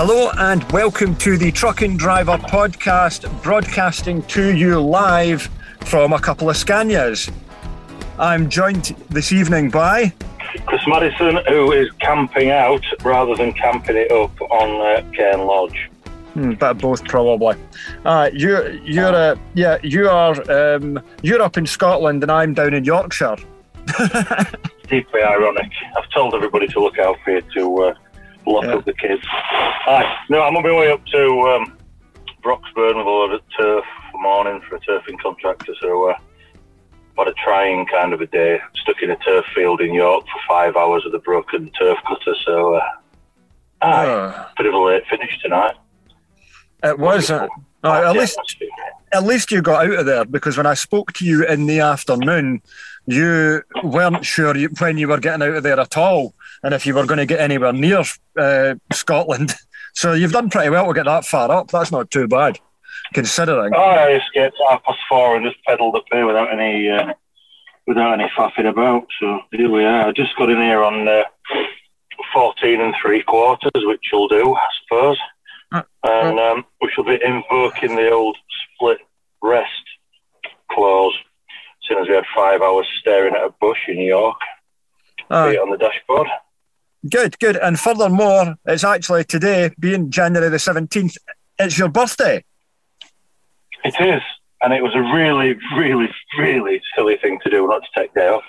Hello and welcome to the Truck and Driver podcast, broadcasting to you live from a couple of Scanias. I'm joined this evening by Chris Maddison, who is camping out rather than camping it up on uh, Cairn Lodge. Hmm, but both probably. Uh, you, you're, uh, yeah, you are. Um, you're up in Scotland, and I'm down in Yorkshire. Deeply ironic. I've told everybody to look out for you to uh, lock Yeah. up the kids. Hi. No, I'm on my way up to um, Broxburn with a load of turf for morning for a turfing contractor. So, uh, what a trying kind of a day. Stuck in a turf field in York for five hours with a broken turf cutter. So, uh, aye, Uh, bit of a late finish tonight. it was. Uh, uh, at Yeah, least, at least you got out of there because when I spoke to you in the afternoon, you weren't sure you, when you were getting out of there at all, and if you were going to get anywhere near uh, Scotland. So you've done pretty well to get that far up. That's not too bad, considering. Oh, I escaped at half past four and just pedalled up here without any uh, without any faffing about. So here we are. I just got in here on uh, fourteen and three quarters, which will do, I suppose. Uh, And um, we shall be invoking the old split rest clause, as soon as we had five hours staring at a bush in York, Uh, feet on the dashboard. Good, good. And furthermore, it's actually today, being January the 17th, it's your birthday. It is, and it was a really, really, really silly thing to do not to take day off.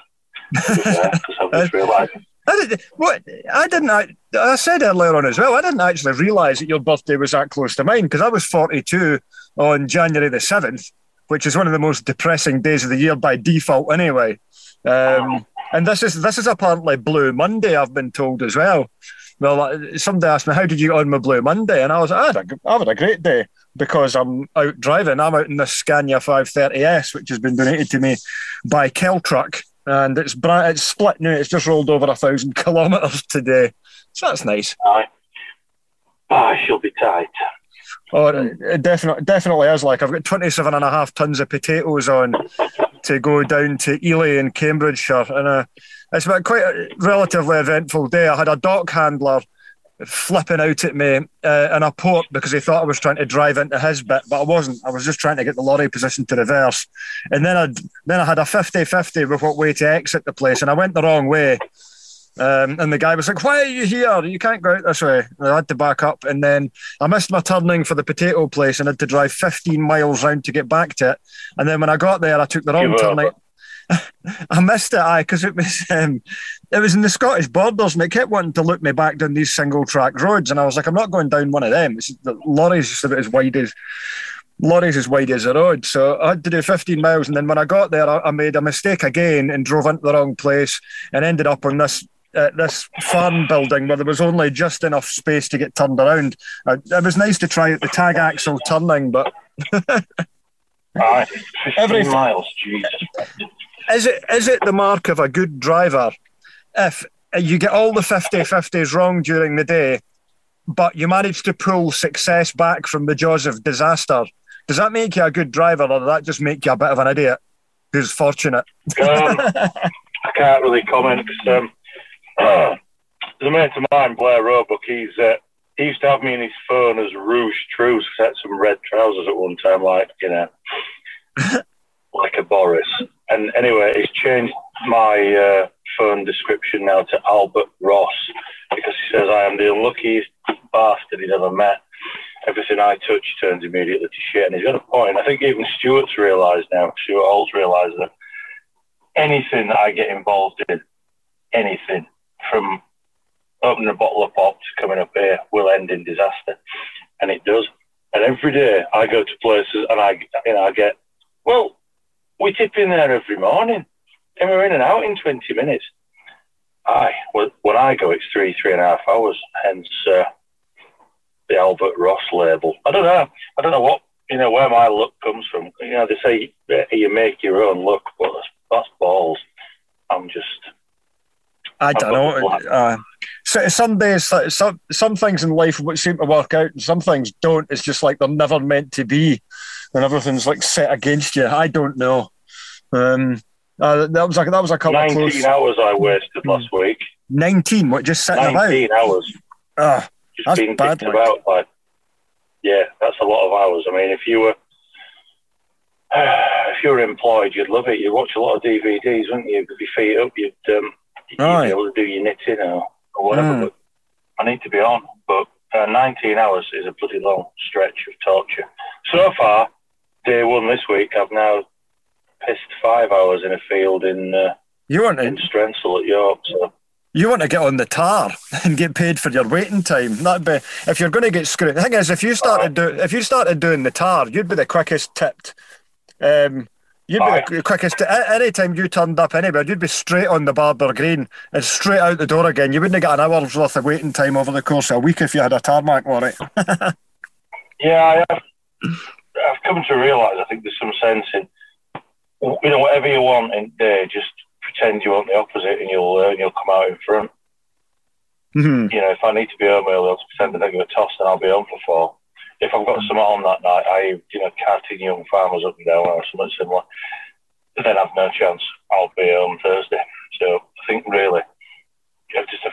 Because I've just realised. I, did, what, I didn't. I, I said earlier on as well. I didn't actually realise that your birthday was that close to mine because I was forty-two on January the seventh, which is one of the most depressing days of the year by default, anyway. Um, and this is this is apparently Blue Monday. I've been told as well. Well, uh, somebody asked me how did you get on my Blue Monday, and I was I had a, I had a great day because I'm out driving. I'm out in the Scania 530S, which has been donated to me by Keltruck and it's it's split now. It's just rolled over a thousand kilometres today, so that's nice. Aye. Ah, she'll be tight. Oh, it, it definitely definitely is. Like I've got 27 and a half tons of potatoes on to go down to Ely in Cambridgeshire, and uh, it's been quite a relatively eventful day. I had a dock handler flipping out at me uh, in a port because he thought I was trying to drive into his bit, but I wasn't. I was just trying to get the lorry positioned to reverse. And then I then I had a 50-50 with what way to exit the place, and I went the wrong way. Um, and the guy was like, "Why are you here? You can't go out this way." And I had to back up, and then I missed my turning for the potato place, and had to drive 15 miles round to get back to it. And then when I got there, I took the wrong turning. I missed it, I because it was um, it was in the Scottish borders, and it kept wanting to loop me back down these single track roads, and I was like, I'm not going down one of them. It's the lorry's just about as wide as lorry's as wide as the road, so I had to do 15 miles, and then when I got there, I, I made a mistake again and drove into the wrong place, and ended up on this. Uh, this farm building where there was only just enough space to get turned around. Uh, it was nice to try out the tag axle turning, but Aye. Every- miles, Jesus. is it is it the mark of a good driver if you get all the 50-50s wrong during the day but you manage to pull success back from the jaws of disaster does that make you a good driver or does that just make you a bit of an idiot who's fortunate Um, I can't really comment um, there's a mate of mine, Blair Roebuck, he's, uh, he used to have me in his phone as Rouge Truce, had some red trousers at one time, like, you know, like a Boris. And anyway, he's changed my uh, phone description now to Albert Ross because he says I am the unluckiest bastard he's ever met. Everything I touch turns immediately to shit. And he's got a point. I think even Stuart's realised now, Stuart Holt's realised that anything that I get involved in, anything from opening a bottle of pop to coming up here will end in disaster. And it does. And every day I go to places and I, you know, I get, well, we tip in there every morning and we're in and out in 20 minutes. Aye, when I go, it's three, three and a half hours, hence uh, the Albert Ross label. I don't know. I don't know what, you know, where my luck comes from. You know, they say uh, you make your own luck, but that's, that's balls. I'm just, I don't know. Uh, so, some days, some some things in life seem to work out, and some things don't. It's just like they're never meant to be, and everything's like set against you. I don't know. Um, uh, that was like that was a couple of 19 close. hours I wasted last week. Nineteen. What just sitting about? 19 hours. Ah, Just That's being bad, like. about. Like, yeah, that's a lot of hours. I mean, if you were if you were employed, you'd love it. You'd watch a lot of DVDs, wouldn't you? With your feet up, you'd, um, you'd be able to do your knitting or, or whatever. Mm. But I need to be on. But uh, 19 hours is a bloody long stretch of torture. So far, day one this week, I've now pissed five hours in a field in uh, You want in to Strensall at York. So you want to get on the tar and get paid for your waiting time. That'd be if you're going to get screwed. The thing is, if you started do if you started doing the tar, you'd be the quickest tipped. Um, you'd be Aye. the quickest. Any time you turned up anywhere, you'd be straight on the Barber-Greene and straight out the door again. You wouldn't get an hour's worth of waiting time over the course of a week if you had a tarmac lorry. yeah, I have, I've come to realise I think there's some sense in you know whatever you want in there, just pretend you want the opposite, and you'll uh, you'll come out in front. Mhm. you know, if I need to be home early, I'll just pretend I don't give a toss and I'll be home for four. If I've got something on that night, I, you know, carting young farmers up and down or something similar, then I've no chance. I'll be home Thursday. So I think really, you have just to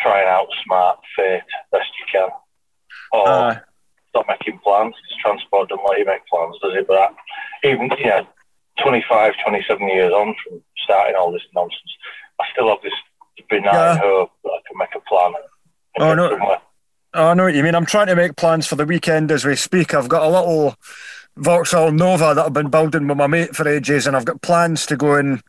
try and outsmart fate best you can. Or Uh, stop making plans, because transport doesn't let you make plans, does it? But even, you know, 25, 27 years on from starting all this nonsense, I still have this benign Yeah. hope that I can make a plan. and Oh, get no. somewhere. I know what you mean. I'm trying to make plans for the weekend as we speak. I've got a little Vauxhall Nova that I've been building with my mate for ages, and I've got plans to go and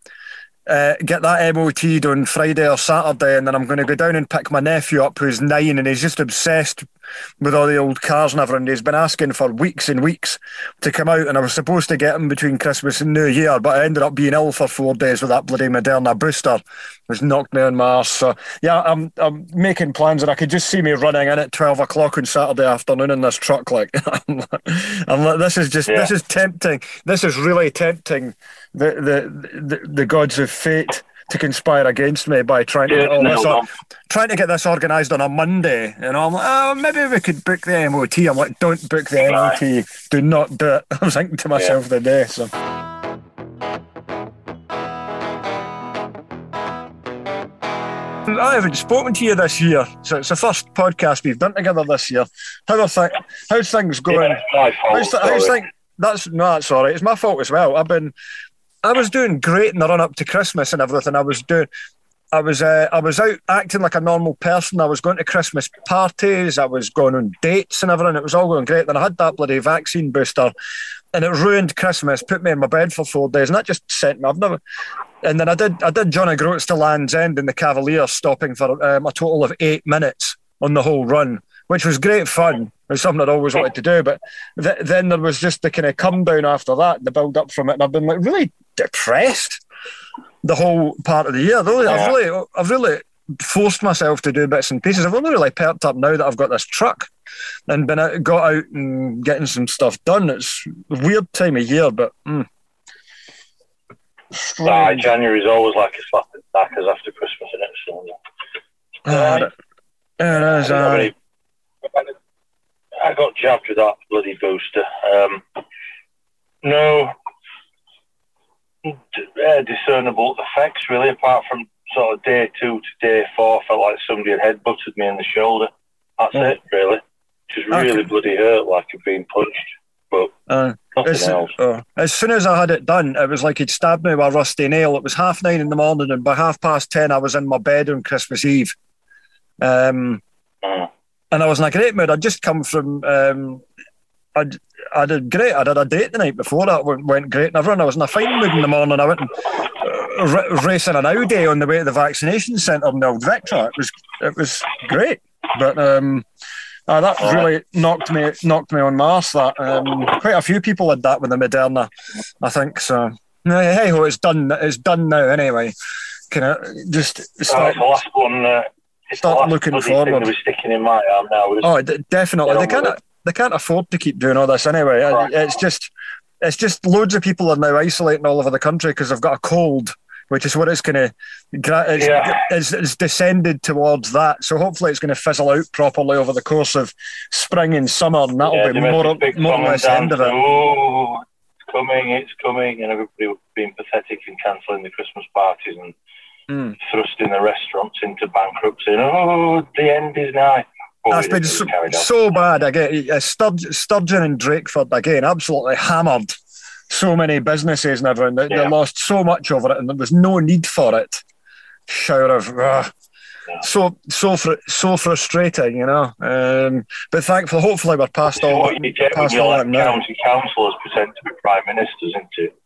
uh, get that MOT'd on Friday or Saturday, and then I'm going to go down and pick my nephew up who's nine, and he's just obsessed with all the old cars and everything. He's been asking for weeks and weeks to come out, and I was supposed to get him between Christmas and New Year, but I ended up being ill for four days with that bloody Moderna booster, which knocked me on my arse. So yeah, I'm I'm making plans, and I could just see me running in at twelve o'clock on Saturday afternoon in this truck. Like, I'm like, I'm like this is just this is tempting. This is really tempting the the the, the gods of fate. To conspire against me by trying to Yeah, get all this or- trying to get this organised on a Monday, and I'm like, oh, maybe we could book the MOT. I'm like, don't book the. MOT. Do not do it. I was thinking to myself the day. So I haven't spoken to you this year, so it's the first podcast we've done together this year. How are th- how's things going? Yeah, fault. How's, th- how's sorry. That's no, that's all right. It's my fault as well. I've been, I was doing great in the run up to Christmas and everything. I was doing, I was, uh, I was out acting like a normal person. I was going to Christmas parties. I was going on dates and everything. It was all going great. Then I had that bloody vaccine booster, and it ruined Christmas. Put me in my bed for four days, and that just sent me. I've never. And then I did, I did John O'Groats to Land's End in the Cavaliers, stopping for um, a total of eight minutes on the whole run, which was great fun. It was something I'd always wanted to do. But th- then there was just the kind of come down after that, the build up from it, and I've been like really depressed the whole part of the year. Really, I've really, I've really forced myself to do bits and pieces. I've only really perked up now that I've got this truck and been out, got out and getting some stuff done. It's a weird time of year, but mm. Strange. January's always like a slap in the backers after Christmas, isn't it? So, Ah, it is, don't have aye. any- I got jabbed with that bloody booster. Um, no uh, discernible effects, really, apart from sort of day two to day four. Felt like somebody had headbutted me in the shoulder. That's Oh. it, really. Just really Okay. bloody hurt, like I'd been punched. But Uh, nothing As, else. oh, as soon as I had it done, it was like he'd stabbed me with a rusty nail. It was half nine in the morning, and by half past ten, I was in my bed on Christmas Eve. Um, Mm. And I was in a great mood. I'd just come from. Um, I'd, I did great. I did a date the night before that went, went great, and everyone. I was in a fine mood in the morning. I went and uh, r- racing an Audi on the way to the vaccination centre in the old Vectra. It was it was great, but um, uh, that really knocked me knocked me on my arse. That um, quite a few people had that with the Moderna, I think. So hey, ho, it's done. It's done now anyway. Can I just start? it's the last one. Uh, Start looking forward. Thing sticking in my arm now. Oh, d- definitely. They can't. They can't afford to keep doing all this anyway. Right. It's just, it's just loads of people are now isolating all over the country because they've got a cold, which is what it's going to. It's, Yeah. it's, it's descended towards that. So hopefully it's going to fizzle out properly over the course of spring and summer, and that'll yeah, be more, made this big more or less end of it. Oh, it's coming, it's coming, and everybody being pathetic and cancelling the Christmas parties and Mm. thrusting the restaurants into bankruptcy. And, oh, the end is nigh. That's been so, so, bad. Again, uh, Sturgeon and Drakeford again, absolutely hammered so many businesses and everything. They, yeah. they, lost so much over it, and there was no need for it. Shower of uh, yeah. so so fr- so frustrating, you know. Um, but thankfully, hopefully, we're past all. What you get when you elect county councillors pretend to be prime ministers, isn't it?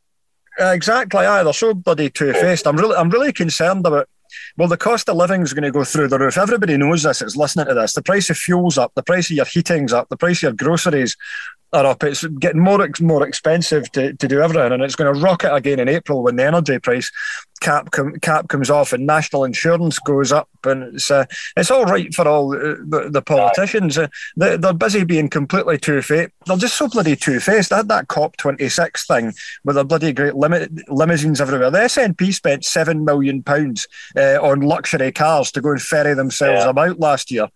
Uh, exactly. Aye, they're so bloody two faced. I'm really, I'm really concerned about. Well, the cost of living is going to go through the roof. Everybody knows this. It's listening to this. The price of fuel's up. The price of your heating's up. The price of your groceries are up. It's getting more more expensive to, to do everything, and it's going to rocket again in April when the energy price cap com, cap comes off and national insurance goes up, and it's uh, it's all right for all the, the politicians. Uh, they, are busy being completely two faced. They're just so bloody two faced. I had that COP twenty six thing with the bloody great lim- limousines everywhere. The SNP spent seven million pounds uh, on luxury cars to go and ferry themselves yeah. about last year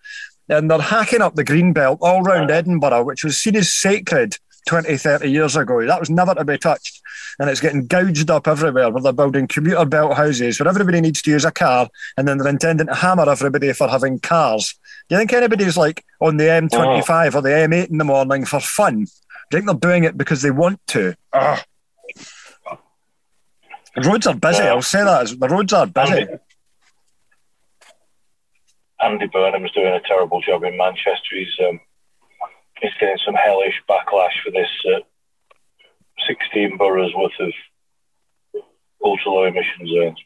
and they're hacking up the green belt all round Edinburgh, which was seen as sacred 20, 30 years ago. That was never to be touched. And it's getting gouged up everywhere where they're building commuter belt houses where everybody needs to use a car and then they're intending to hammer everybody for having cars. Do you think anybody's like on the M25 uh-huh. or the M8 in the morning for fun? Do you think they're doing it because they want to? Ugh. The roads are busy. I'll say that. The roads are busy. Andy Burnham's doing a terrible job in Manchester. He's um, he's getting some hellish backlash for this uh, 16 boroughs worth of ultra low emission zones.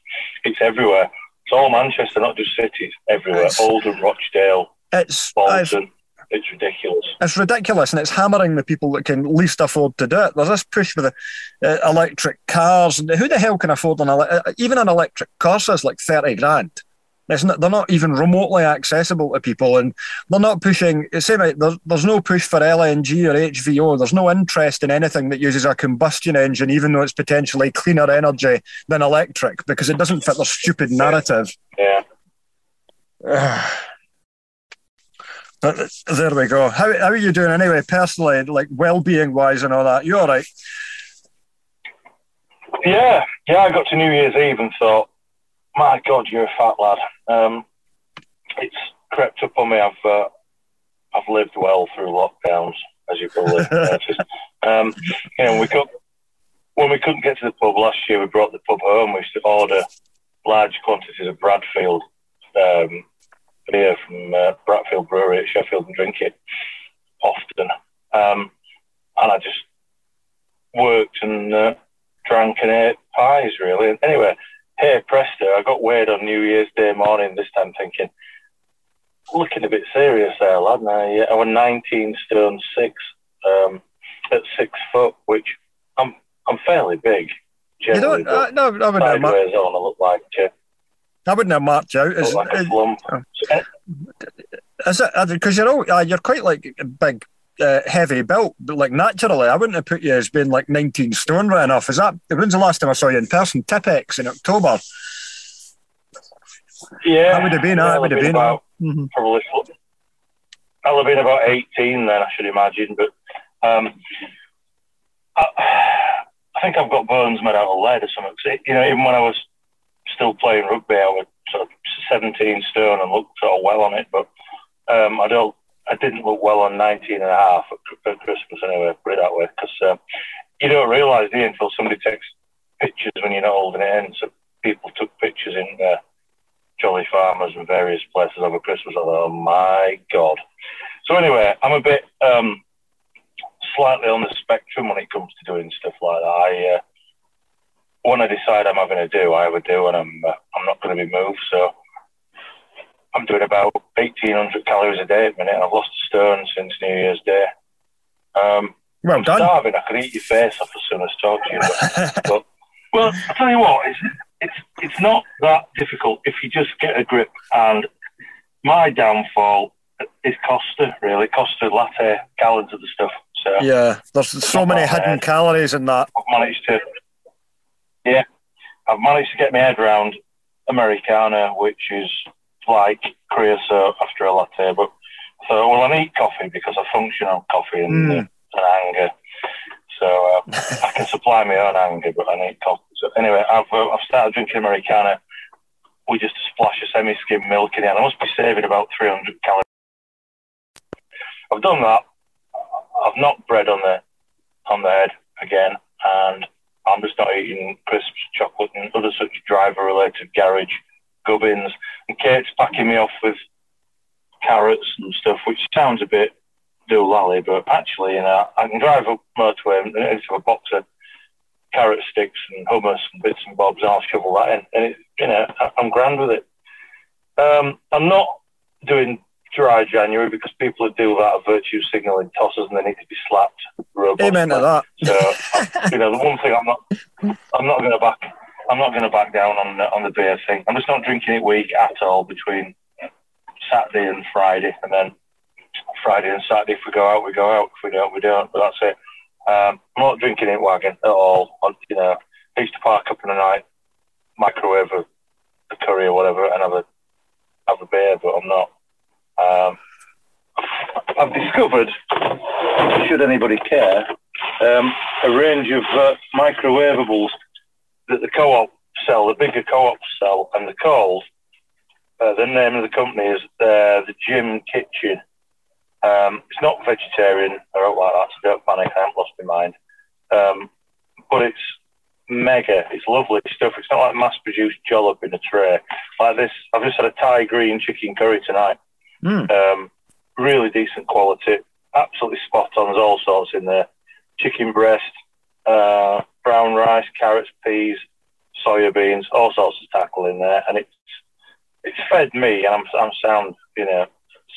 It's everywhere. It's all Manchester, not just cities. Everywhere. It's, Oldham, Rochdale, it's Bolton. It's ridiculous. It's ridiculous, and it's hammering the people that can least afford to do it. There's this push for the uh, electric cars. Who the hell can afford an ele- uh, even an electric car? Says like thirty grand. Not, they're not even remotely accessible to people, and they're not pushing. Same, there's, there's no push for LNG or HVO. There's no interest in anything that uses a combustion engine, even though it's potentially cleaner energy than electric, because it doesn't fit their stupid narrative. Yeah. but uh, there we go. How, how are you doing anyway, personally, like well-being wise and all that? You all right? Yeah, yeah. I got to New Year's Eve and thought, my God, you're a fat lad. Um, it's crept up on me. I've uh, I've lived well through lockdowns, as you probably noticed. Um, you know, we could when we couldn't get to the pub last year, we brought the pub home. We used to order large quantities of Bradfield um, beer from uh, Bradfield Brewery at Sheffield and drink it often. Um, and I just worked and uh, drank and ate pies, really. Anyway, hey, presto, I got weird on New Year's Day morning this time thinking, looking a bit serious there, lad. Now, yeah, I was 19 stone six um, at six foot, which I'm I'm fairly big. You don't, uh, no, I wouldn't have on, I look like uh, I wouldn't have marked out. Is, like is, oh. is it because you're all, uh, you're quite like big uh, heavy built, but like naturally, I wouldn't have put you as being like 19 stone right enough. Is that when's the last time I saw you in person? Tipex in October. Yeah, that would have been. Yeah, that would have been, about mm-hmm. probably. I'll have been about 18 then, I should imagine. But um, I, I, think I've got bones made out of lead or something. You know, even when I was still playing rugby, I was sort of 17 stone and looked sort of well on it. But um, I don't I didn't look well on 19 and a half at, at Christmas anyway, put it that way, because um, you don't realise, do until somebody takes pictures when you're not holding it in. So people took pictures in uh, Jolly Farmers and various places over Christmas. I thought, oh my God. So anyway, I'm a bit um, slightly on the spectrum when it comes to doing stuff like that. I, uh, when I decide I'm having a do, I have a do, and I'm uh, I'm not going to be moved. So I'm doing about 1,800 calories a day at the minute. I've lost a stone since New Year's Day. Um, well I'm done. starving. I could eat your face off as soon as I talk to you. But, but, well, I'll tell you what, it's, it's, it's not that difficult if you just get a grip. And my downfall is Costa, really. Costa latte, gallons of the stuff. So yeah, there's so many hidden head. calories in that. I've managed to, yeah, I've managed to get my head around Americano, which is like creosote after a latte. But so, well, I need coffee because I function on coffee and, mm. and anger. So uh, I can supply my own anger, but I need coffee. So anyway, I've uh, I've started drinking Americano with just a splash of semi-skim milk in it. I must be saving about 300 calories I've done that. I've knocked bread on the on the head again, and I'm just not eating crisps, chocolate, and other such driver-related garage gubbins. And Kate's packing me off with carrots and stuff, which sounds a bit doolally, but actually, you know, I can drive up motorway and into a box of carrot sticks and hummus and bits and bobs, and I'll shovel that in. And it, you know, I'm grand with it. Um, I'm not doing dry January because people who do that are virtue signalling tossers and they need to be slapped. Amen to that. So, you know, the one thing I'm not, I'm not going to back, I'm not going to back down on the, on the beer thing. I'm just not drinking it week at all between Saturday and Friday, and then Friday and Saturday. If we go out, we go out. If we don't, we don't. But that's it. Um, I'm not drinking it wagon at all. You know, I used to park up in the night, microwave a, a curry or whatever, and have a have a beer, but I'm not. Um, I've discovered, should anybody care, um, a range of uh, microwavables that the co-op sell, the bigger co-ops sell, and they're called. Uh, the name of the company is uh, the Gym Kitchen. Um, it's not vegetarian or anything like that, so don't panic. I haven't lost my mind. Um, but it's mega. It's lovely stuff. It's not like mass-produced jollop in a tray like this. I've just had a Thai green chicken curry tonight. Mm. Um, really decent quality. Absolutely spot on. There's all sorts in there. Chicken breast, uh, brown rice, carrots, peas, soya beans, all sorts of tackle in there, and it's it's fed me, and I'm I'm sound, you know.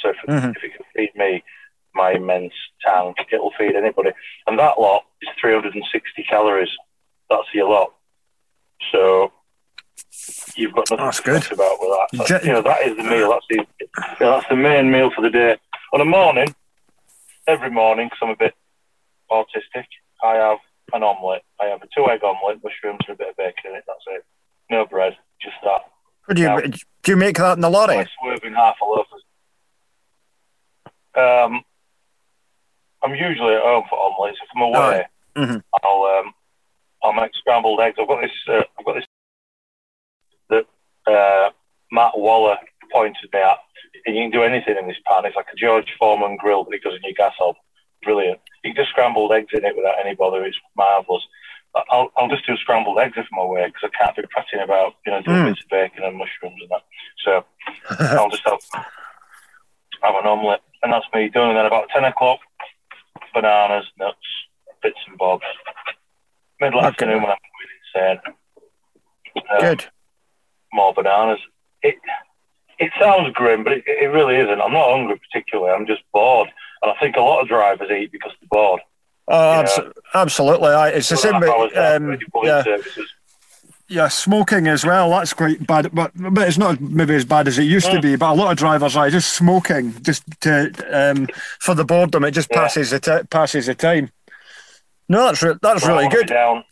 So if, mm-hmm. if it can feed me, my immense tank, it'll feed anybody. And that lot is 360 calories. That's your lot. So you've got nothing that's to good. about with that. That's, you know, that is the meal. That's the, you know, that's the main meal for the day. On a morning, every morning, because I'm a bit autistic, I have an omelette. I have a two egg omelette, mushrooms and a bit of bacon in it. That's it. No bread, just that. do you now, do you make that in the lorry? Swerving half a loaf. Um, I'm usually at home for omelettes. If I'm away, mm-hmm. I'll um, I'll make scrambled eggs. I've got this. Uh, I've got this that uh, Matt Waller pointed me at. And you can do anything in this pan. It's like a George Foreman grill, but it goes in your gas hob. Brilliant. You can just scrambled eggs in it without any bother. It's marvellous. I'll, I'll just do scrambled eggs if I'm away because I can't be prattling about, you know, doing mm. bits of bacon and mushrooms and that. So I'll just have, have an omelette. And that's me done. And then about 10 o'clock, bananas, nuts, bits and bobs. Middle okay. afternoon when I'm going insane. Um, Good more bananas. It it sounds grim, but it, it really isn't. I'm not hungry particularly. I'm just bored, and I think a lot of drivers eat because they're bored. Oh, abs- absolutely. I, it's the same. Um, yeah. Yeah, smoking as well. That's quite bad, but but it's not maybe as bad as it used mm. to be. But a lot of drivers are just smoking just to um, for the boredom. It just yeah. passes the t- passes the time. No, that's re- that's well, really good. Down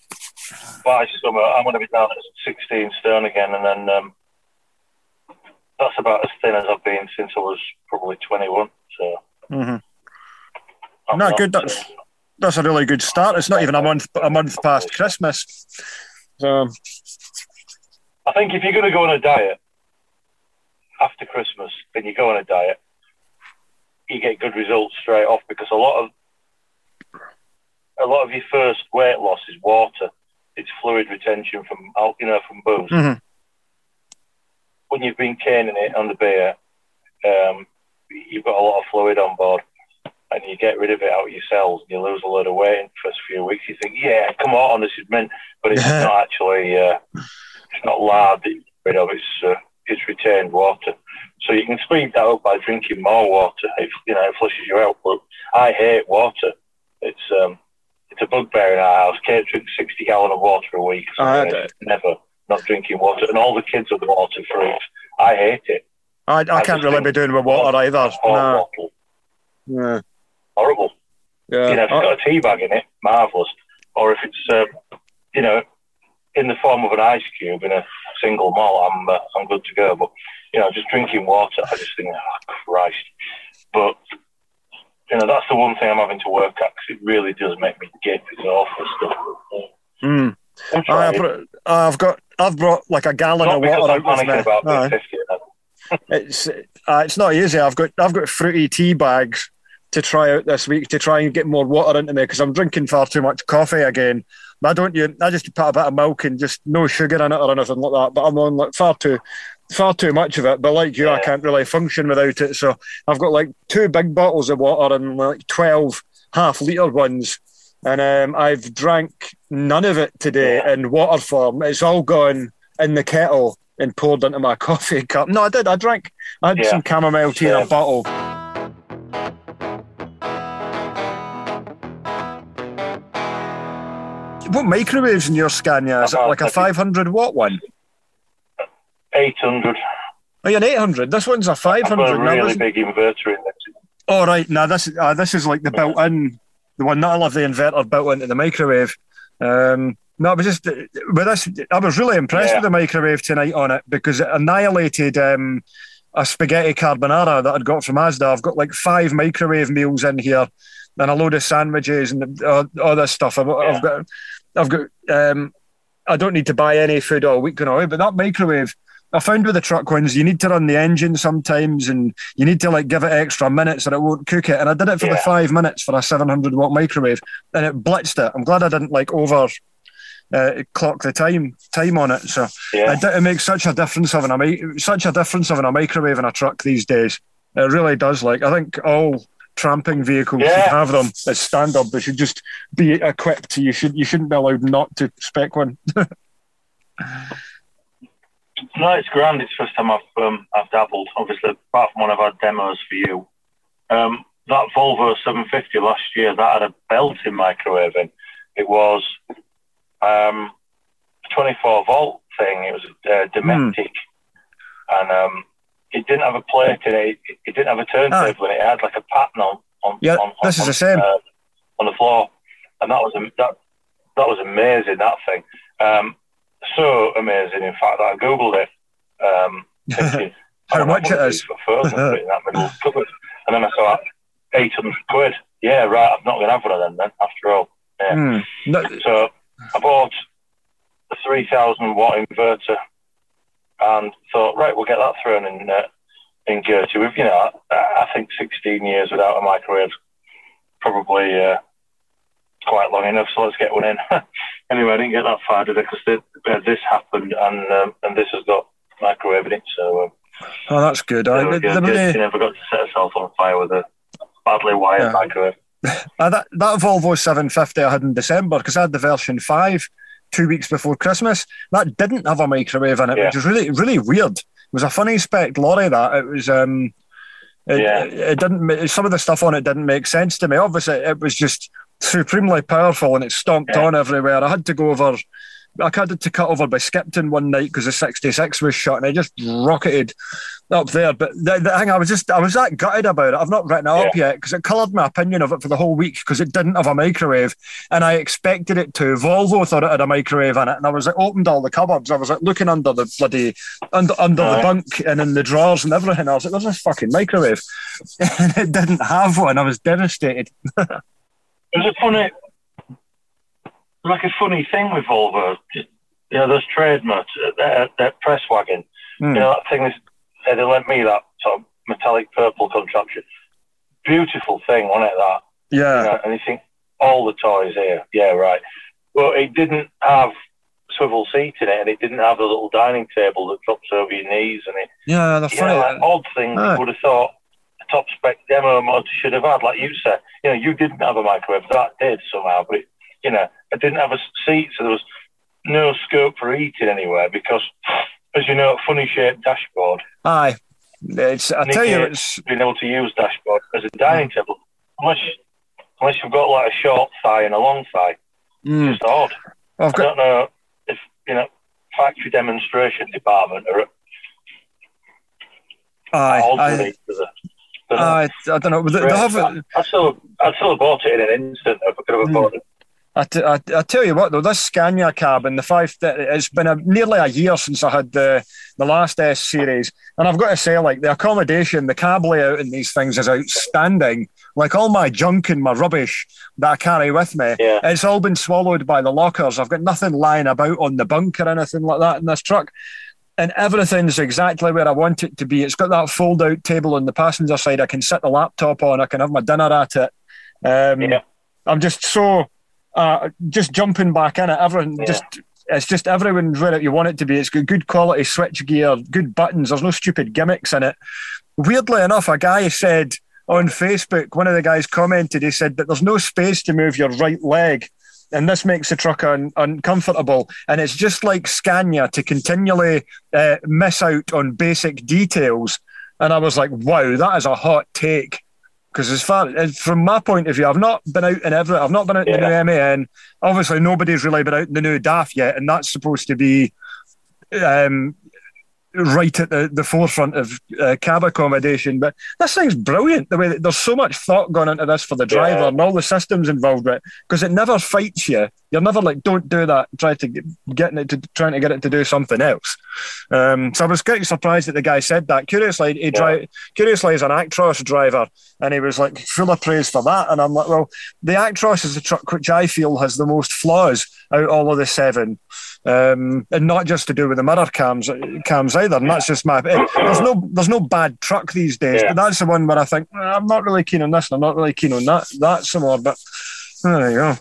by summer, I'm going to be down at 16 stone again, and then um, that's about as thin as I've been since I was probably 21. So, mm-hmm. No, good. That's that's a really good start. It's not even a month a month past Christmas. So, I think if you're going to go on a diet after Christmas, then you go on a diet, you get good results straight off because a lot of a lot of your first weight loss is water it's fluid retention from you know from booze. Mm-hmm. When you've been caning it on the beer, um, you've got a lot of fluid on board, and you get rid of it out of your cells, and you lose a lot of weight in the first few weeks. You think, yeah, come on, this is meant, but it's not actually. Uh, it's not lard that you get rid of. It's uh, it's retained water. So you can speed that up by drinking more water. If you know it flushes you out. But I hate water. It's um, it's a bugbear in our house. Kate drinks 60 gallon of water a week. So I never not drinking water. And all the kids are the water freaks. I hate it. I, I, I can't really be doing with water either. No. Yeah. Horrible. Yeah. You know, if it's got a tea bag in it, marvellous. Or if it's, uh, you know, in the form of an ice cube in a single malt, I'm, uh, I'm good to go. But, you know, just drinking water, I just think, oh, Christ. But you know, that's the one thing I'm having to work at because it really does make me gip. It's awful stuff. Mm. I, have got, I've brought like a gallon of water I'm out with me. About no. 50, it's, uh, it's not easy. I've got, I've got fruity tea bags to try out this week to try and get more water into me because I'm drinking far too much coffee again. I don't. You, I just put a bit of milk and just no sugar in it or anything like that. But I'm on like far too, far too much of it. But like you, yeah. I can't really function without it. So I've got like two big bottles of water and like twelve half liter ones, and um, I've drank none of it today yeah. in water form. It's all gone in the kettle and poured into my coffee cup. No, I did. I drank. I had yeah. some chamomile tea in a bottle. What microwaves in your Scania? Is it like a 500 watt one? 800. Oh, you're an 800. This one's a 500. I've got a really big inverter in there. Oh, right. Now, this, uh, this is like the built in, the one that I love the inverter built into the microwave. Um, no, but just with this, I was really impressed yeah. with the microwave tonight on it because it annihilated um, a spaghetti carbonara that I'd got from Asda. I've got like five microwave meals in here and a load of sandwiches and uh, all this stuff. I've, yeah. I've got, I've got, um, I don't need to buy any food all week, know, but that microwave, I found with the truck ones, you need to run the engine sometimes and you need to like give it extra minutes or it won't cook it. And I did it for yeah. the five minutes for a 700 watt microwave and it blitzed it. I'm glad I didn't like over uh, clock the time time on it. So yeah. it, it, makes such a difference having a such a difference having a microwave in a truck these days. It really does. Like I think all tramping vehicles yeah. should have them as standard. They should just be equipped. You should you shouldn't be allowed not to spec one. no, it's grand. It's the first time I've um, I've dabbled. Obviously, apart from one of our demos for you. Um, that Volvo 750 last year that had a built-in microwave It was um, 24 volt thing. It was uh, domestic, mm. and um, it didn't have a plate today. it. It, didn't have a turntable, oh. and it had like a pattern on. on yeah, on, this on, is the same uh, on the floor, and that was that that was amazing. That thing, um, so amazing. In fact, I googled it. Um, thinking, How much it is? For frozen, in that middle cupboard, and then I saw 800 quid. Yeah, right. I'm not going to have one of them then. After all, yeah. Mm. No. So I bought a 3000 watt inverter and thought, right, we'll get that thrown in uh, in Gertie. We've, you know, I, I, think 16 years without a microwave probably uh, quite long enough. So let's get one in. anyway, I didn't get that far, did I? Because uh, this happened and um, and this has got microwave in it. So. Um, oh, that's good. I, the, never got to set herself on fire with a badly wired yeah. microwave. Uh, that, that Volvo 750 I had in December because I had the version 5 two weeks before Christmas. That didn't have a microwave in it, yeah. which was really, really weird. It was a funny spec lorry that. It was. Um, it, yeah. it, it didn't. Some of the stuff on it didn't make sense to me. Obviously, it was just supremely powerful and it stomped yeah. on everywhere. I had to go over I had to cut over by Skipton one night because the 66 was shut and I just rocketed up there. But the, the, thing I was just, I was that gutted about it. I've not written it yeah. up yet because it coloured my opinion of it for the whole week because it didn't have a microwave and I expected it to. Volvo thought it had a microwave in it and I was like, opened all the cupboards. I was like looking under the bloody, under, under the bunk and in the drawers and everything. I was like, there's this fucking microwave. and it didn't have one. I was devastated. it was a funny, like a funny thing with Volvo. You know, those trademarks, that, that press wagon. Mm. You know, that thing is, they lent me that sort of metallic purple contraption. Beautiful thing, wasn't it? That. Yeah. You know, and you think all the toys here, yeah, right. Well, it didn't have swivel seat in it, and it didn't have the little dining table that drops over your knees, and it. Yeah, the funny. Know, like odd things you would have thought a top spec demo mod should have had, like you said. You know, you didn't have a microwave, that did somehow, but it, you know, I didn't have a seat, so there was no scope for eating anywhere because, as you know, funny shaped dashboard. Aye, it's, I tell you, it's being able to use dashboard as a dining table, unless unless you've got like a short thigh and a long thigh. Mm. Just odd. I've got... I don't know if you know factory demonstration department or. Aye, I, I, I don't know. They, they have, I, still, I still bought it in an instant if I could have afforded it. I, t- I, I tell you what though, this Scania cab and the five, it's been a, nearly a year since I had the the last S series, and I've got to say, like the accommodation, the cab layout in these things is outstanding. Like all my junk and my rubbish that I carry with me, yeah. it's all been swallowed by the lockers. I've got nothing lying about on the bunk or anything like that in this truck. and everything's exactly where I want it to be. It's got that fold out table on the passenger side. I can set the laptop on. I can have my dinner at it. Um, yeah. I'm just so uh, just jumping back in it. Everyone yeah. just it's just everyone's where you want it to be. It's got good quality switch gear, good buttons. There's no stupid gimmicks in it. Weirdly enough, a guy said on Facebook, one of the guys commented, he said that there's no space to move your right leg and this makes the truck un- uncomfortable. And it's just like Scania to continually uh, miss out on basic details. And I was like, wow, that is a hot take. Because as far as from my point of view, I've not been out in every, I've not been out yeah. in the new MAN. Obviously, nobody's really been out in the new DAF yet, and that's supposed to be um, right at the, the forefront of uh, cab accommodation. But this thing's brilliant. The way that there's so much thought gone into this for the driver yeah. and all the systems involved with it because it never fights you. You're never like, don't do that. Try to get getting it to trying to get it to do something else. Um, so I was quite surprised that the guy said that. Curiously, he yeah. drive curiously he's an Actros driver, and he was like full of praise for that. And I'm like, well, the Actros is the truck which I feel has the most flaws out all of the seven um, and not just to do with the mirror cams cams either. And that's just my. there's no there's no bad truck these days, yeah. but that's the one where I think I'm not really keen on this, and I'm not really keen on that. That's some more, but there you go.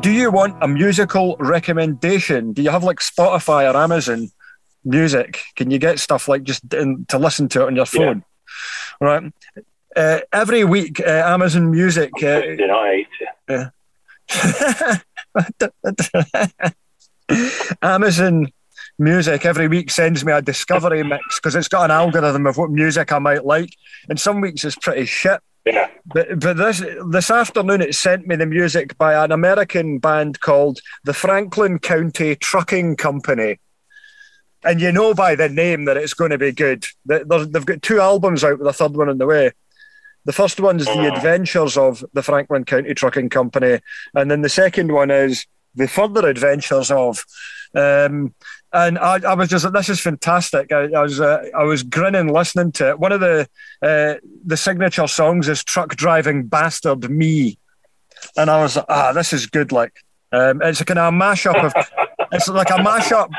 Do you want a musical recommendation? Do you have like Spotify or Amazon Music? Can you get stuff like just in, to listen to it on your phone? Yeah. Right uh, every week, uh, Amazon Music. Uh, I Amazon Music every week sends me a discovery mix because it's got an algorithm of what music I might like, and some weeks it's pretty shit. Yeah. But but this this afternoon it sent me the music by an American band called the Franklin County Trucking Company. And you know by the name that it's going to be good. They've got two albums out with a third one on the way. The first one is The Adventures of the Franklin County Trucking Company, and then the second one is The Further Adventures of. Um, and I, I, was just this is fantastic. I, I was uh, I was grinning listening to it. One of the uh, the signature songs is "Truck Driving Bastard Me," and I was like, ah, this is good. Like um, it's a kind of a mashup of it's like a mashup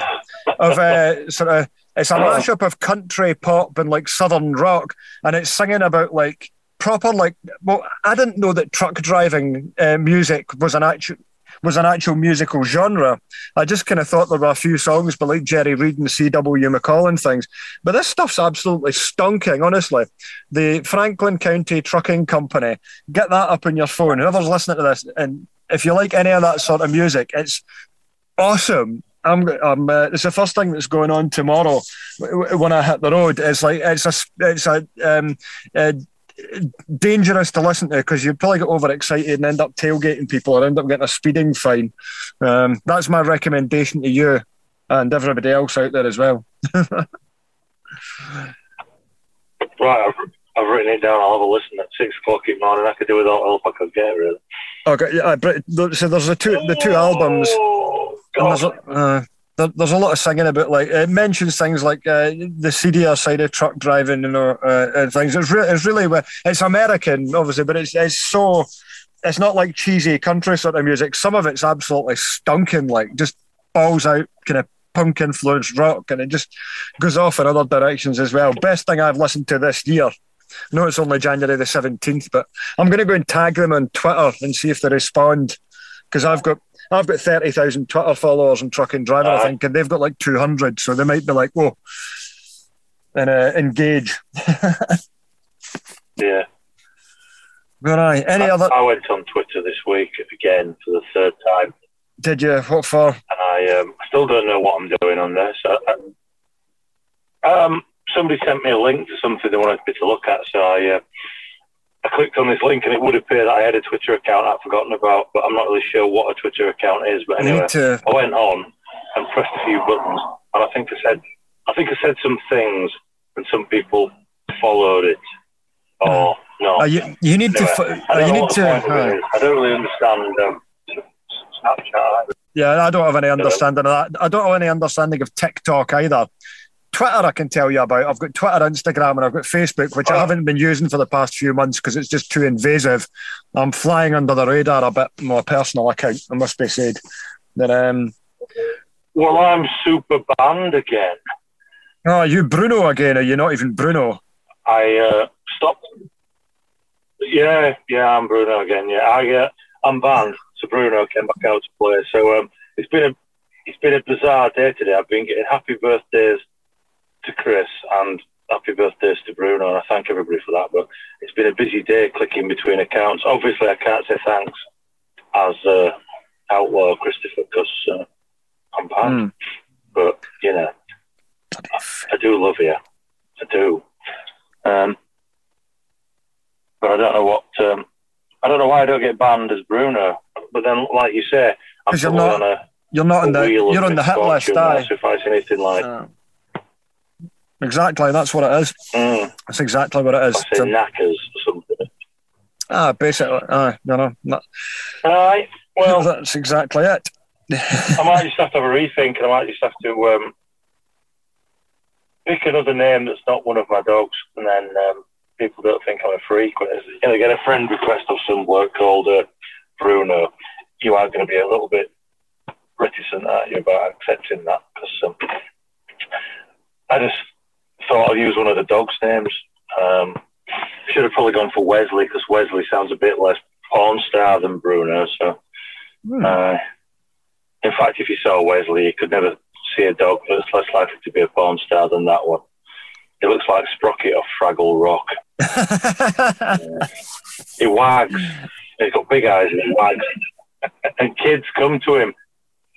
of uh, sort of it's a mashup of country pop and like southern rock, and it's singing about like proper like well i didn't know that truck driving uh, music was an actual was an actual musical genre. I just kind of thought there were a few songs by like Jerry Reed and C.W. McCall things. But this stuff's absolutely stonking, honestly. The Franklin County Trucking Company, get that up on your phone. Whoever's listening to this, and if you like any of that sort of music, it's awesome. I'm, I'm uh, it's the first thing that's going on tomorrow when I hit the road. It's like it's a it's a um, uh, dangerous to listen to because you'd probably get overexcited and end up tailgating people or end up getting a speeding fine. Um, that's my recommendation to you and everybody else out there as well. right, I've, I've, written it down. I'll have a listen at six o'clock in the morning. I could do with all help I could get, really. Okay, yeah, so there's the two the two albums. Oh, there's, uh, there, there's a lot of singing about like it mentions things like uh, the seedier side of truck driving, know, uh, and things. It's, re- it's really it's American, obviously, but it's it's so it's not like cheesy country sort of music. Some of it's absolutely stunking, like just balls out, kind of punk influenced rock, and it just goes off in other directions as well. Best thing I've listened to this year. No, it's only January the seventeenth, but I'm going to go and tag them on Twitter and see if they respond because I've got I've got 30,000 Twitter followers on Truck and Driver, uh, I think, and they've got like 200. So they might be like, whoa, and uh, engage. yeah. But I, any I, other? I went on Twitter this week again for the third time. Did you? What for? And I um, still don't know what I'm doing on there. So, um, somebody sent me a link to something they wanted me to look at. So I uh, I clicked on this link and it would appear that I had a Twitter account I'd forgotten about, but I'm not really sure what a Twitter account is. But anyway, to... I went on and pressed a few buttons, and I think I said, I think I said some things, and some people followed it. Or no, uh, you, you need anyway, to. Uh, you need to. Uh, I don't really understand um, Snapchat. Yeah, I don't have any understanding of that. I don't have any understanding of TikTok either. Twitter I can tell you about. I've got Twitter, Instagram, and I've got Facebook, which I haven't been using for the past few months because it's just too invasive. I'm flying under the radar a bit. My personal account, I must be said. That um. Well, I'm super banned again. Oh, you Bruno again? Are you not even Bruno? I uh, stopped. Yeah, yeah, I'm Bruno again. Yeah, I uh, I'm banned. So Bruno came back out to play. So um, it's been a it's been a bizarre day today. I've been getting happy birthdays to Chris and happy birthdays to Bruno, and I thank everybody for that. But it's been a busy day clicking between accounts. Obviously, I can't say thanks as uh, Outlaw Christopher because uh, I'm banned. Mm. But you know, I, I do love you. I do. Um, but I don't know what. Um, I don't know why I don't get banned as Bruno. But then, like you say, I'm you're not, on a, you're not on the you're on the hit list. If I anything like. Exactly, that's what it is. Mm. That's exactly what it is. Say knackers or something. Ah, basically, ah, you know. Not, All right. Well, that's exactly it. I might just have to have a rethink, and I might just have to um, pick another name that's not one of my dogs, and then um, people don't think I'm a freak. When you know, get a friend request of some bloke called uh, Bruno, you are going to be a little bit reticent, aren't you, about accepting that? Because um, I just thought I'll use one of the dog's names. Um, should have probably gone for Wesley because Wesley sounds a bit less porn star than Bruno. So, hmm. uh, in fact, if you saw Wesley, you could never see a dog that's less likely to be a porn star than that one. It looks like Sprocket off Fraggle Rock. yeah. He wags. He's got big eyes and he wags. and kids come to him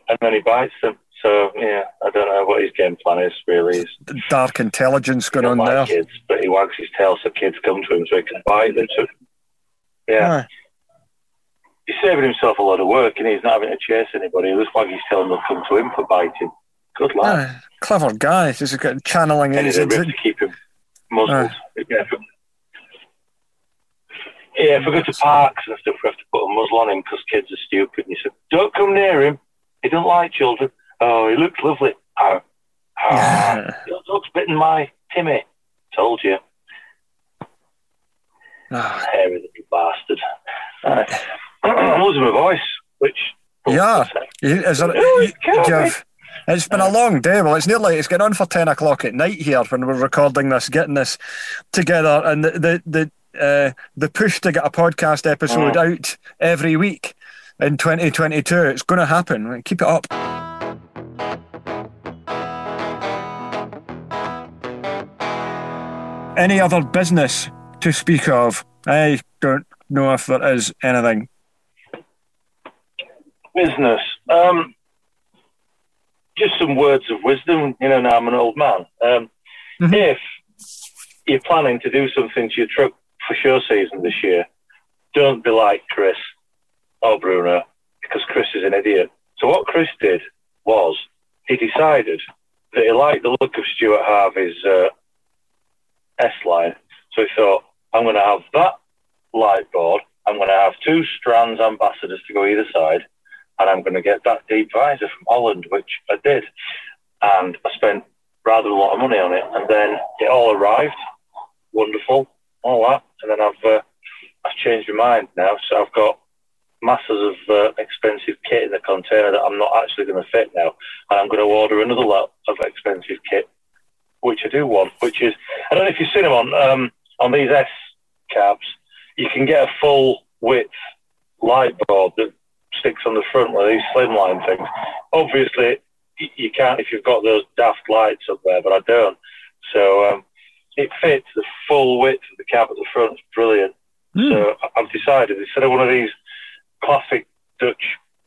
and then he bites them. So yeah, I don't know what his game plan is really. It's dark intelligence going on there. Kids, but he wags his tail so kids come to him so he can bite them. So, yeah. He's saving himself a lot of work and he's not having to chase anybody. It looks like he's telling them to come to him for biting. Good lad. clever guy. Just channeling it. to keep him muzzled. Yeah, for, yeah, if we go to parks and stuff, we have to put a muzzle on him because kids are stupid. And he said, don't come near him. He don't like children. Oh, he looks lovely. Oh, oh your dog's bitten my Timmy. Told you. Oh. Hairy little bastard. I'm losing my voice, which... Yeah. Is there, oh, you, it's been a long day. Well, it's nearly it's getting on for ten o'clock at night here when we're recording this, getting this together, and the the the, uh, the push to get a podcast episode mm. out every week in 2022. It's going to happen. Keep it up. Any other business to speak of? I don't know if there is anything. Business. Um, just some words of wisdom. You know, now I'm an old man. Um, mm-hmm. If you're planning to do something to your truck for show season this year, don't be like Chris or Bruno because Chris is an idiot. So what Chris did was he decided that he liked the look of Stuart Harvey's uh, S line. So he thought, I'm going to have that light board. I'm going to have two strands ambassadors to go either side and I'm going to get that deep visor from Holland, which I did. And I spent rather a lot of money on it. And then it all arrived. Wonderful. All that. And then I've, uh, I've changed my mind now. So I've got masses of uh, expensive kit in the container that I'm not actually going to fit now. And I'm going to order another lot of expensive kit, which I do want, which is, I don't know if you've seen them on, um, on these S cabs, you can get a full width light board that sticks on the front, one of these slimline things. Obviously, you can't if you've got those daft lights up there, but I don't. So um, it fits the full width of the cab at the front. It's brilliant. Mm. So I've decided instead of one of these classic Dutch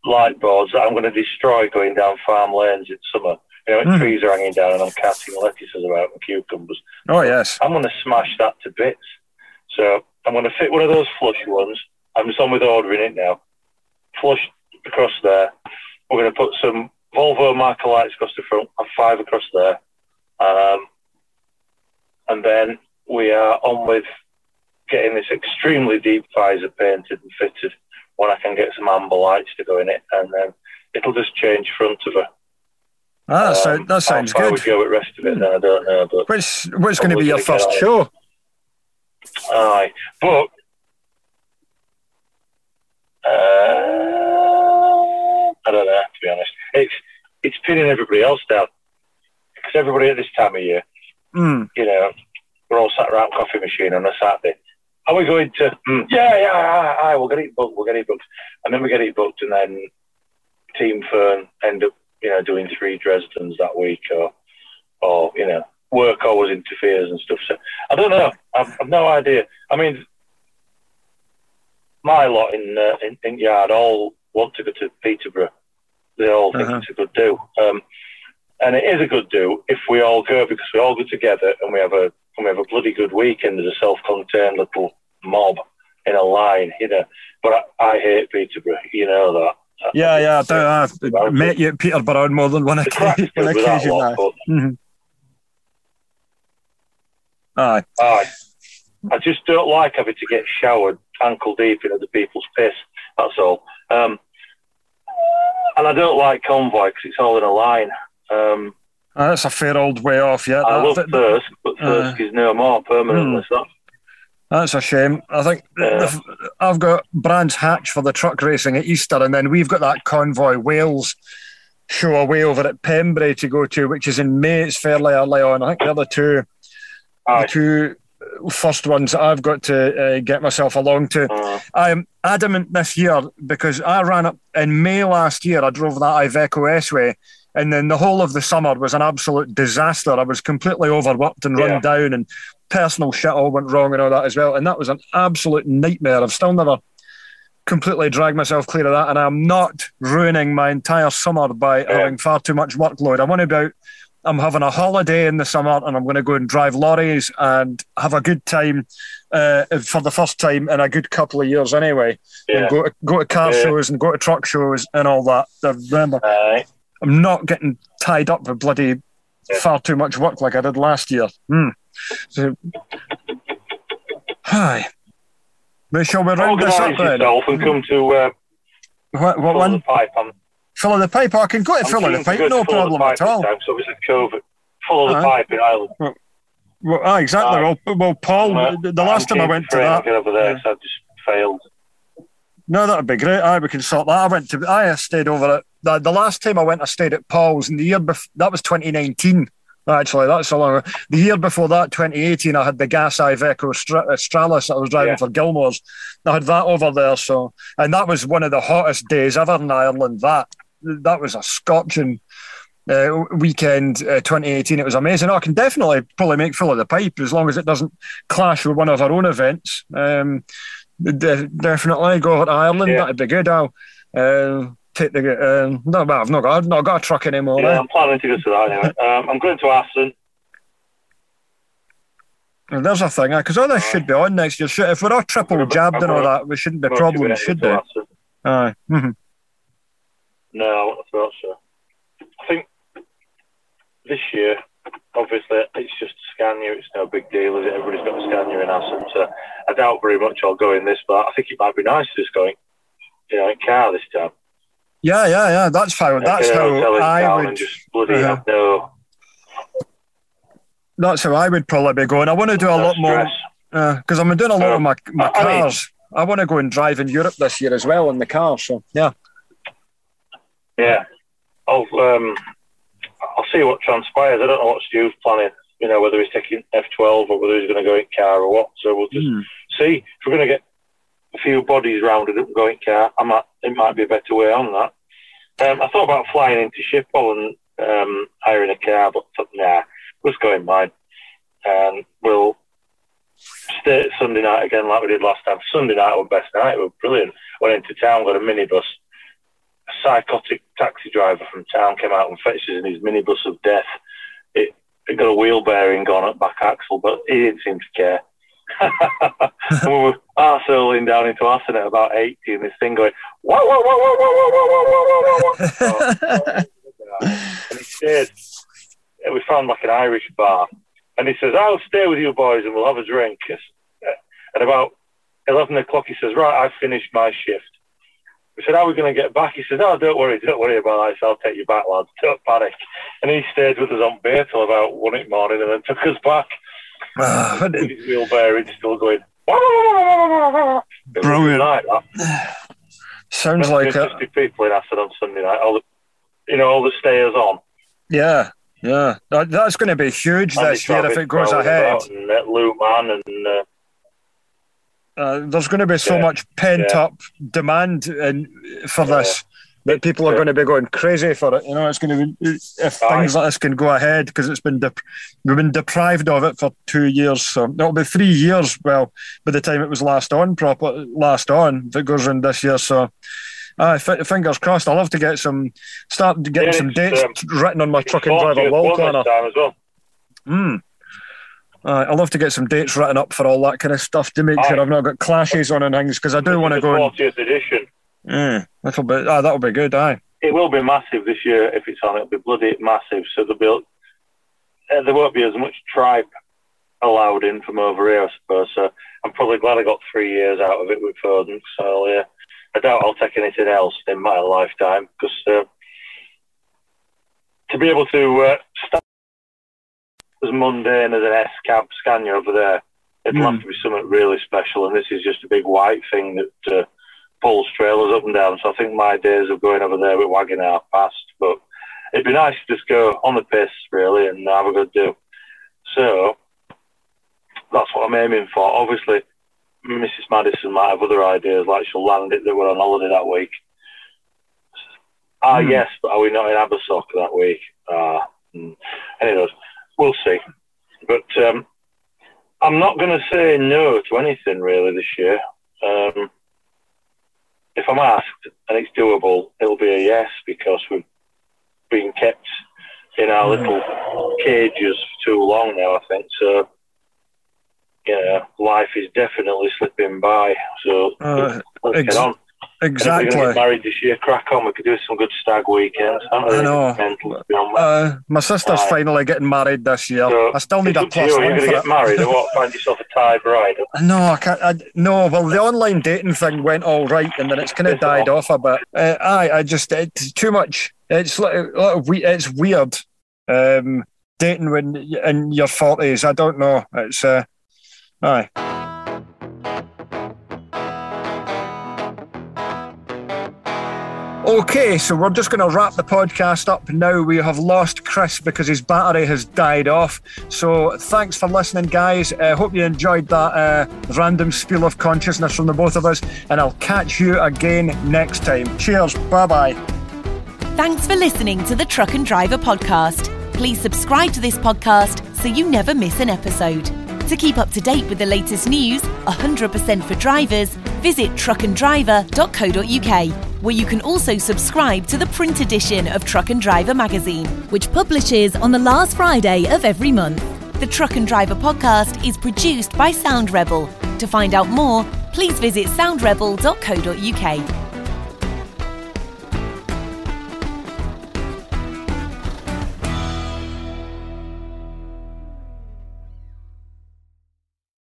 light boards that I'm going to destroy going down farm lanes in summer. You know, mm. trees are hanging down and I'm casting lettuces about and cucumbers. Oh yes. I'm going to smash that to bits. So I'm going to fit one of those flush ones. I'm just on with ordering it now flush across there. We're going to put some Volvo marker lights across the front and five across there. Um, and then we are on with getting this extremely deep visor painted and fitted when I can get some amber lights to go in it. And then it'll just change front of her. Ah, that, um, that sounds how good. we go with rest of it, then, I don't know. But what's what's going to be your first show? Aye, but uh, I don't know. To be honest, it's it's pinning everybody else down because everybody at this time of year, mm. you know, we're all sat around coffee machine on a Saturday. Are we going to? Mm, yeah, yeah, aye, aye, we'll get it booked. We'll get it booked, and then we get it booked, and then Team Fern end up, you know, doing three Dresdens that week, or, or you know, work always interferes and stuff. So I don't know. I've, I've no idea. I mean, my lot in, uh, in, in yard all want to go to Peterborough. They all think uh-huh. it's a good do, um, and it is a good do if we all go because we all go together and we have a and we have a bloody good weekend as a self-contained little mob in a line, you know. But I, I hate Peterborough, you know that. Yeah, yeah, I have met you at Peterborough on more than one occasion. One occasion lot, mm-hmm. Aye. Aye. I just don't like having to get showered ankle deep in other people's piss. That's all. Um, and I don't like convoy because it's all in a line. Um, uh, that's a fair old way off, yeah. I love Thirsk, but Thirsk uh, is no more permanently. Hmm. That's a shame. I think. I've got Brands Hatch for the truck racing at Easter, and then we've got that Convoy Wales show away over at Pembrey to go to, which is in May. It's fairly early on. I think the other two, Aye. the two first ones that I've got to uh, get myself along to. Uh, I'm adamant this year because I ran up in May last year. I drove that Iveco S way, and then the whole of the summer was an absolute disaster. I was completely overworked and run yeah. down, and personal shit all went wrong and all that as well. And that was an absolute nightmare. I've still never completely dragged myself clear of that, and I'm not ruining my entire summer by yeah. having far too much workload. I want to be out. I'm having a holiday in the summer, and I'm going to go and drive lorries and have a good time uh, for the first time in a good couple of years, anyway. Yeah. And go to, go to car yeah. shows and go to truck shows and all that. Remember, I'm not getting tied up with bloody far too much work like I did last year. Mm. So, hi. But shall we round this up then? yourself and come to uh, what, what one? The pipe. I'm, fill of the pipe. I can go to fill of the pipe, no problem at all. Time, so it's COVID. Full of the uh-huh. pipe in Ireland. Well, ah, exactly. Uh, well, well, Paul, uh, the, the last time I went to that, get over there, so I just failed. No, that'd be great. I we can sort that. I went to. I stayed over at the, the last time I went. I stayed at Paul's, and the year before that was 2019. Actually, that's so long. The year before that, 2018, I had the Gas Iveco uh, Stralis that I was driving yeah. for Gilmore's. I had that over there, so and that was one of the hottest days ever in Ireland. That that was a scorching uh, weekend, uh, 2018. It was amazing. I can definitely probably make full of the pipe as long as it doesn't clash with one of our own events. Um, de- definitely go to Ireland. Yeah. That'd be good. I'll, uh, take the. Um, no, well, I've not got. I've not got a truck anymore. Yeah, eh? I'm planning to go to that anyway. Um, I'm going to Assen. Well, there's a thing, because eh? all this should be on next year. If we're all triple jabbed and all that, we shouldn't be problems, should there? Aye. Mm-hmm. No, I thought so. I think this year, obviously, it's just a Scania. It's no big deal, is it? Everybody's got a Scania in Assen, so I doubt very much I'll go in this, but I think it might be nice to just going, you know, in car this time. Yeah, yeah, yeah. That's how. That's how I would. Bloody uh, no. That's how I would probably be going. I want to do a lot stress. more because uh, I'm doing a lot of my, my I cars. Mean, I want to go and drive in Europe this year as well in the car. So yeah. Yeah, I'll um, I'll see what transpires. I don't know what Stu's planning. You know whether he's taking F12 or whether he's going to go in car or what. So we'll just mm. see if we're going to get a few bodies rounded up and going car. I might, it might be a better way on that. Um, I thought about flying into Schiphol and um, hiring a car, but thought, nah, let's go in mine. And we'll stay Sunday night again like we did last time. Sunday night was best night. It was brilliant. Went into town, got a minibus. A psychotic taxi driver from town came out and fetched us in his minibus of death. It, it got a wheel bearing gone at back axle, but he didn't seem to care and we were arseholing down into Assen at about 80 and this thing going, whoa, whoa, whoa, whoa, whoa, whoa, whoa, whoa, whoa, whoa, whoa. Oh, and he said, we found like an Irish bar. And he says, I'll stay with you boys and we'll have a drink. And about 11 o'clock, he says, right, I've finished my shift. We said, how are we going to get back? He said, oh, don't worry, don't worry about that. I'll take you back, lads. Don't panic. And he stayed with us on bay till about one in the morning and then took us back. Uh, wheelbarrow, he's still going. Brilliant. Night, that. Sounds like a... people in Assen on Sunday night. All the, you know, all the stayers on. Yeah, yeah. That, that's going to be huge this year if it goes ahead. And uh, Le Mans and. Uh, uh, there's going to be so yeah, much pent yeah. up demand in, for yeah. this that people are going to be going crazy for it. You know, it's going to be if Aye. things like this can go ahead because it's been dep- we've been deprived of it for two years. So it'll be three years. Well, by the time it was last on proper last on, if it goes in this year. So. Uh, f- fingers crossed. I'll have to get some, start getting some dates um, written on my truck and driver wall planner. As well. Mm. Uh, I love to get some dates written up for all that kind of stuff to make Aye. sure I've not got clashes on and things because I do want to go. Fortieth edition. Yeah, that'll be ah, that'll be good. Aye. It will be massive this year if it's on. It'll be bloody massive. So there'll be uh, there won't be as much tribe allowed in from over here, I suppose. So I'm probably glad I got three years out of it with Foden. So yeah, I doubt I'll take anything else in my lifetime because uh, to be able to uh, start as mundane as an S cab Scania over there, it'll mm. have to be something really special. And this is just a big white thing that uh, pulls trailers up and down. So I think my days of going over there with wagging are past. But it'd be nice to just go on the piss, really, and have a good do. So that's what I'm aiming for. Obviously, Mrs. Maddison might have other ideas, like she'll land it that we're on holiday that week. Ah, mm. yes, but are we not in Abersoch that week? Ah, mm. anyways, we'll see. But um, I'm not going to say no to anything really this year. Um, if I'm asked and it's doable, it'll be a yes because we've been kept in our little cages for too long now. I think so. Yeah, life is definitely slipping by. So uh, let's ex- get on. Exactly. Get married this year, crack on. We could do some good stag weekends. I know. Uh, my sister's finally getting married this year. So I still need a plus you. You're going to get married or what? Find yourself a No, I can't. I, no, well, the online dating thing went all right, and then it's kind of died off. off a bit. Uh, I, I just it's too much. It's like, it's weird. Um, dating when in your forties. I don't know. It's uh, aye. Okay, so we're just going to wrap the podcast up now. We have lost Chris because his battery has died off. So thanks for listening, guys. I uh, hope you enjoyed that uh, random spiel of consciousness from the both of us, and I'll catch you again next time. Cheers. Bye bye. Thanks for listening to the Truck and Driver podcast. Please subscribe to this podcast so you never miss an episode. To keep up to date with the latest news, 100% for drivers, visit truckanddriver.co.uk, where you can also subscribe to the print edition of Truck and Driver magazine, which publishes on the last Friday of every month. The Truck and Driver podcast is produced by Sound Rebel. To find out more, please visit soundrebel.co.uk.